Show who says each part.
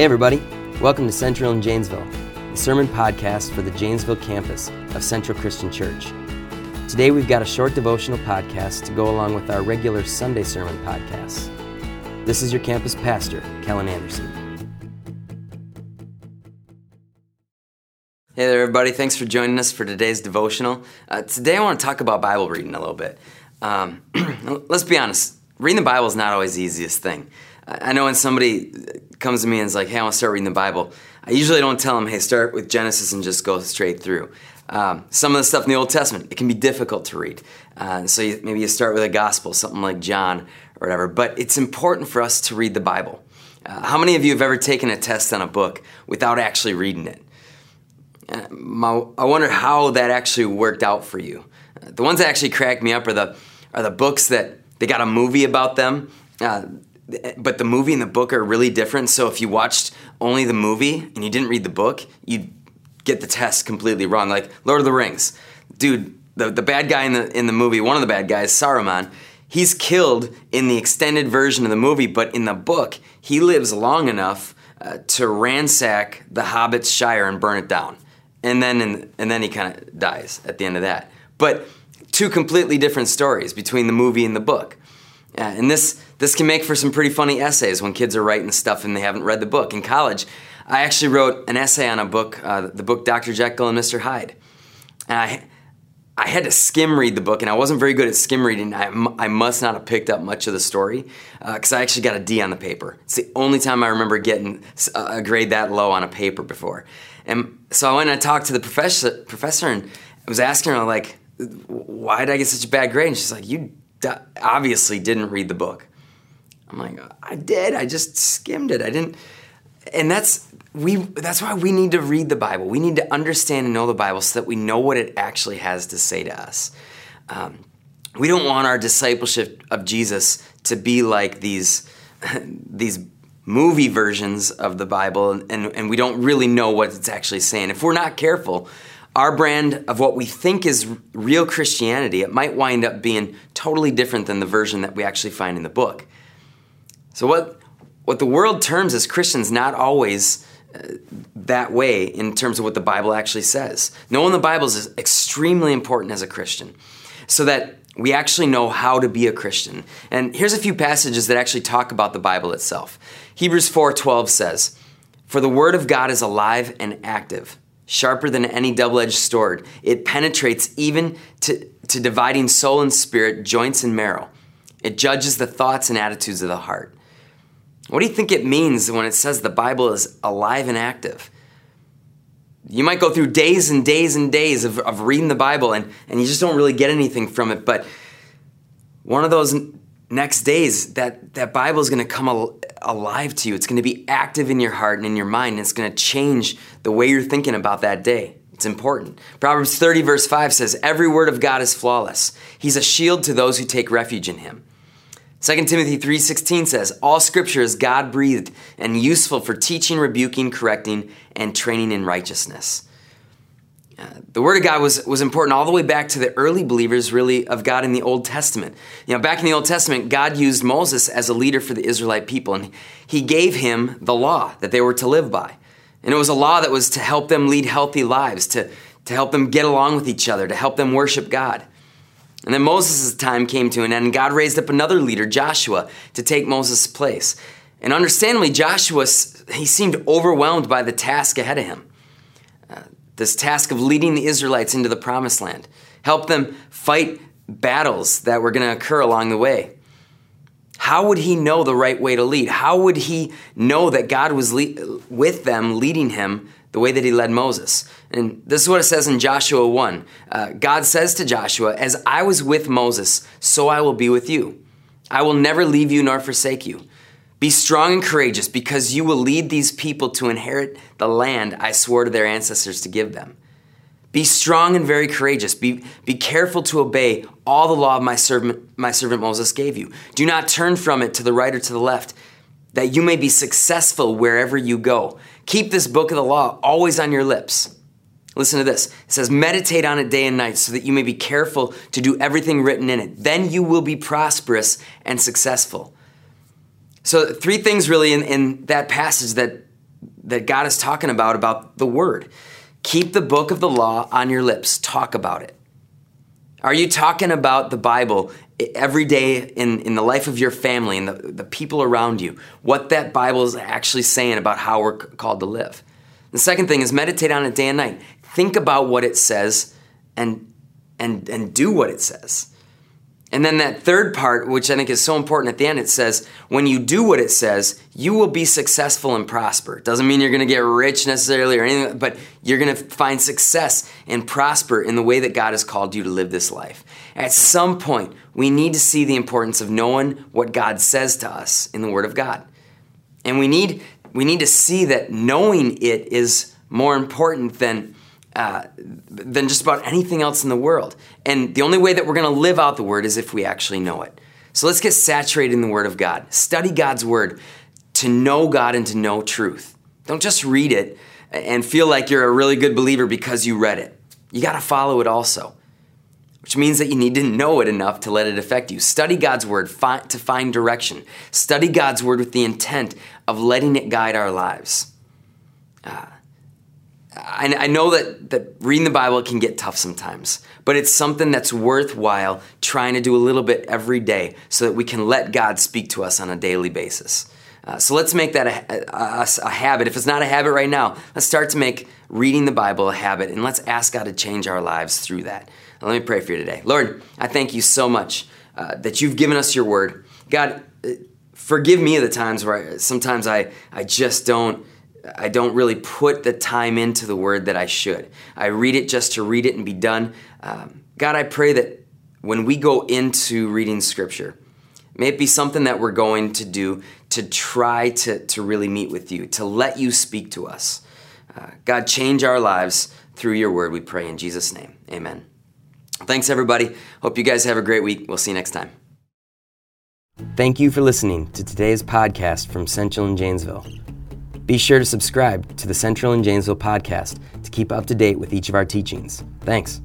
Speaker 1: Hey, everybody. Welcome to Central in Janesville, the sermon podcast for the Janesville campus of Central Christian Church. Today, we've got a short devotional podcast to go along with our regular Sunday sermon podcasts. This is your campus pastor, Kellen Anderson. Hey there, everybody. Thanks for joining us for today's devotional. Uh, today, I want to talk about Bible reading a little bit. Um, let's be honest, reading the Bible is not always the easiest thing. I know when somebody comes to me and is like, hey, I want to start reading the Bible, I usually don't tell them, hey, start with Genesis and just go straight through. Um, some of the stuff in the Old Testament, it can be difficult to read. Uh, so you, maybe you start with a gospel, something like John or whatever. But it's important for us to read the Bible. Uh, how many of you have ever taken a test on a book without actually reading it? Uh, my, I wonder how that actually worked out for you. Uh, the ones that actually crack me up are the are the books that they got a movie about them. But the movie and the book are really different. So if you watched only the movie and you didn't read the book, you'd get the test completely wrong. Like Lord of the Rings, dude, the, the bad guy in the in the movie, one of the bad guys, Saruman, he's killed in the extended version of the movie, but in the book, he lives long enough uh, to ransack the Hobbit's Shire and burn it down, and then in, and then he kind of dies at the end of that. But two completely different stories between the movie and the book. Uh, and this this can make for some pretty funny essays when kids are writing stuff and they haven't read the book. In college, I actually wrote an essay on a book, uh, the book Dr. Jekyll and Mr. Hyde. And I, I had to skim read the book, and I wasn't very good at skim reading. I, I must not have picked up much of the story because uh, I actually got a D on the paper. It's the only time I remember getting a grade that low on a paper before. And so I went and I talked to the professor, professor and I was asking her, like, why did I get such a bad grade? And she's like, you obviously didn't read the book. I'm like, I did. I just skimmed it. I didn't. And that's we. That's why we need to read the Bible. We need to understand and know the Bible so that we know what it actually has to say to us. Um, we don't want our discipleship of Jesus to be like these these movie versions of the Bible, and, and we don't really know what it's actually saying. If we're not careful, our brand of what we think is real Christianity, it might wind up being totally different than the version that we actually find in the book. So, what, what the world terms as Christians, not always uh, that way in terms of what the Bible actually says. Knowing the Bible is extremely important as a Christian so that we actually know how to be a Christian. And here's a few passages that actually talk about the Bible itself. Hebrews 4:12 says, "For the word of God is alive and active, sharper than any double-edged sword. It penetrates even to, to dividing soul and spirit, joints and marrow. It judges the thoughts and attitudes of the heart." What do you think it means when it says the Bible is alive and active? You might go through days and days and days of, of reading the Bible and, and you just don't really get anything from it. But one of those next days, that, that Bible is going to come al- alive to you. It's going to be active in your heart and in your mind. And it's going to change the way you're thinking about that day. It's important. Proverbs 30, verse 5 says, Every word of God is flawless. He's a shield to those who take refuge in him. 2 Timothy 3:16 says, "All scripture is God-breathed and useful for teaching, rebuking, correcting, and training in righteousness." Uh, the word of God was, was important all the way back to the early believers, really, of God in the Old Testament. You know, back in the Old Testament, God used Moses as a leader for the Israelite people, and he gave him the law that they were to live by. And it was a law that was to help them lead healthy lives, to, to help them get along with each other, to help them worship God. And then Moses' time came to an end, and God raised up another leader, Joshua, to take Moses' place. And understandably, Joshua, he seemed overwhelmed by the task ahead of him. Uh, this task of leading the Israelites into the promised land, help them fight battles that were going to occur along the way. How would he know the right way to lead? How would he know that God was le- with them, leading him the way that he led Moses. And this is what it says in Joshua 1. Uh, God says to Joshua, As I was with Moses, so I will be with you. I will never leave you nor forsake you. Be strong and courageous because you will lead these people to inherit the land I swore to their ancestors to give them. Be strong and very courageous. Be, be careful to obey all the law of my servant, my servant Moses gave you. Do not turn from it to the right or to the left, that you may be successful wherever you go. Keep this book of the law always on your lips. Listen to this. It says, Meditate on it day and night so that you may be careful to do everything written in it. Then you will be prosperous and successful. So, three things really in, in that passage that that God is talking about about the Word. Keep the book of the law on your lips. Talk about it. Are you talking about the Bible every day in, in the life of your family and the, the people around you? What that Bible is actually saying about how we're called to live. The second thing is meditate on it day and night. Think about what it says and, and, and do what it says. And then that third part, which I think is so important at the end, it says, when you do what it says, you will be successful and prosper. Doesn't mean you're going to get rich necessarily or anything, but you're going to find success and prosper in the way that God has called you to live this life. At some point, we need to see the importance of knowing what God says to us in the Word of God. And we need, we need to see that knowing it is more important than uh, than just about anything else in the world. And the only way that we're going to live out the word is if we actually know it. So let's get saturated in the word of God. Study God's word to know God and to know truth. Don't just read it and feel like you're a really good believer because you read it. You got to follow it also, which means that you need to know it enough to let it affect you. Study God's word to find direction. Study God's word with the intent of letting it guide our lives. Uh, I, I know that, that reading the Bible can get tough sometimes, but it's something that's worthwhile trying to do a little bit every day so that we can let God speak to us on a daily basis. Uh, so let's make that a, a, a, habit. If it's not a habit right now, let's start to make reading the Bible a habit and let's ask God to change our lives through that. Now, let me pray for you today. Lord, I thank you so much uh, that you've given us your word. God, uh, forgive me the times where I, sometimes I, I just don't I don't really put the time into the word that I should. I read it just to read it and be done. Um, God, I pray that when we go into reading scripture, may it be something that we're going to do to try to, to really meet with you, to let you speak to us. Uh, God, change our lives through your word, we pray in Jesus' name. Amen. Thanks, everybody. Hope you guys have a great week. We'll see you next time. Thank you for listening to today's podcast from Central in Janesville. Be sure to subscribe to the Central in Janesville podcast to keep up to date with each of our teachings. Thanks.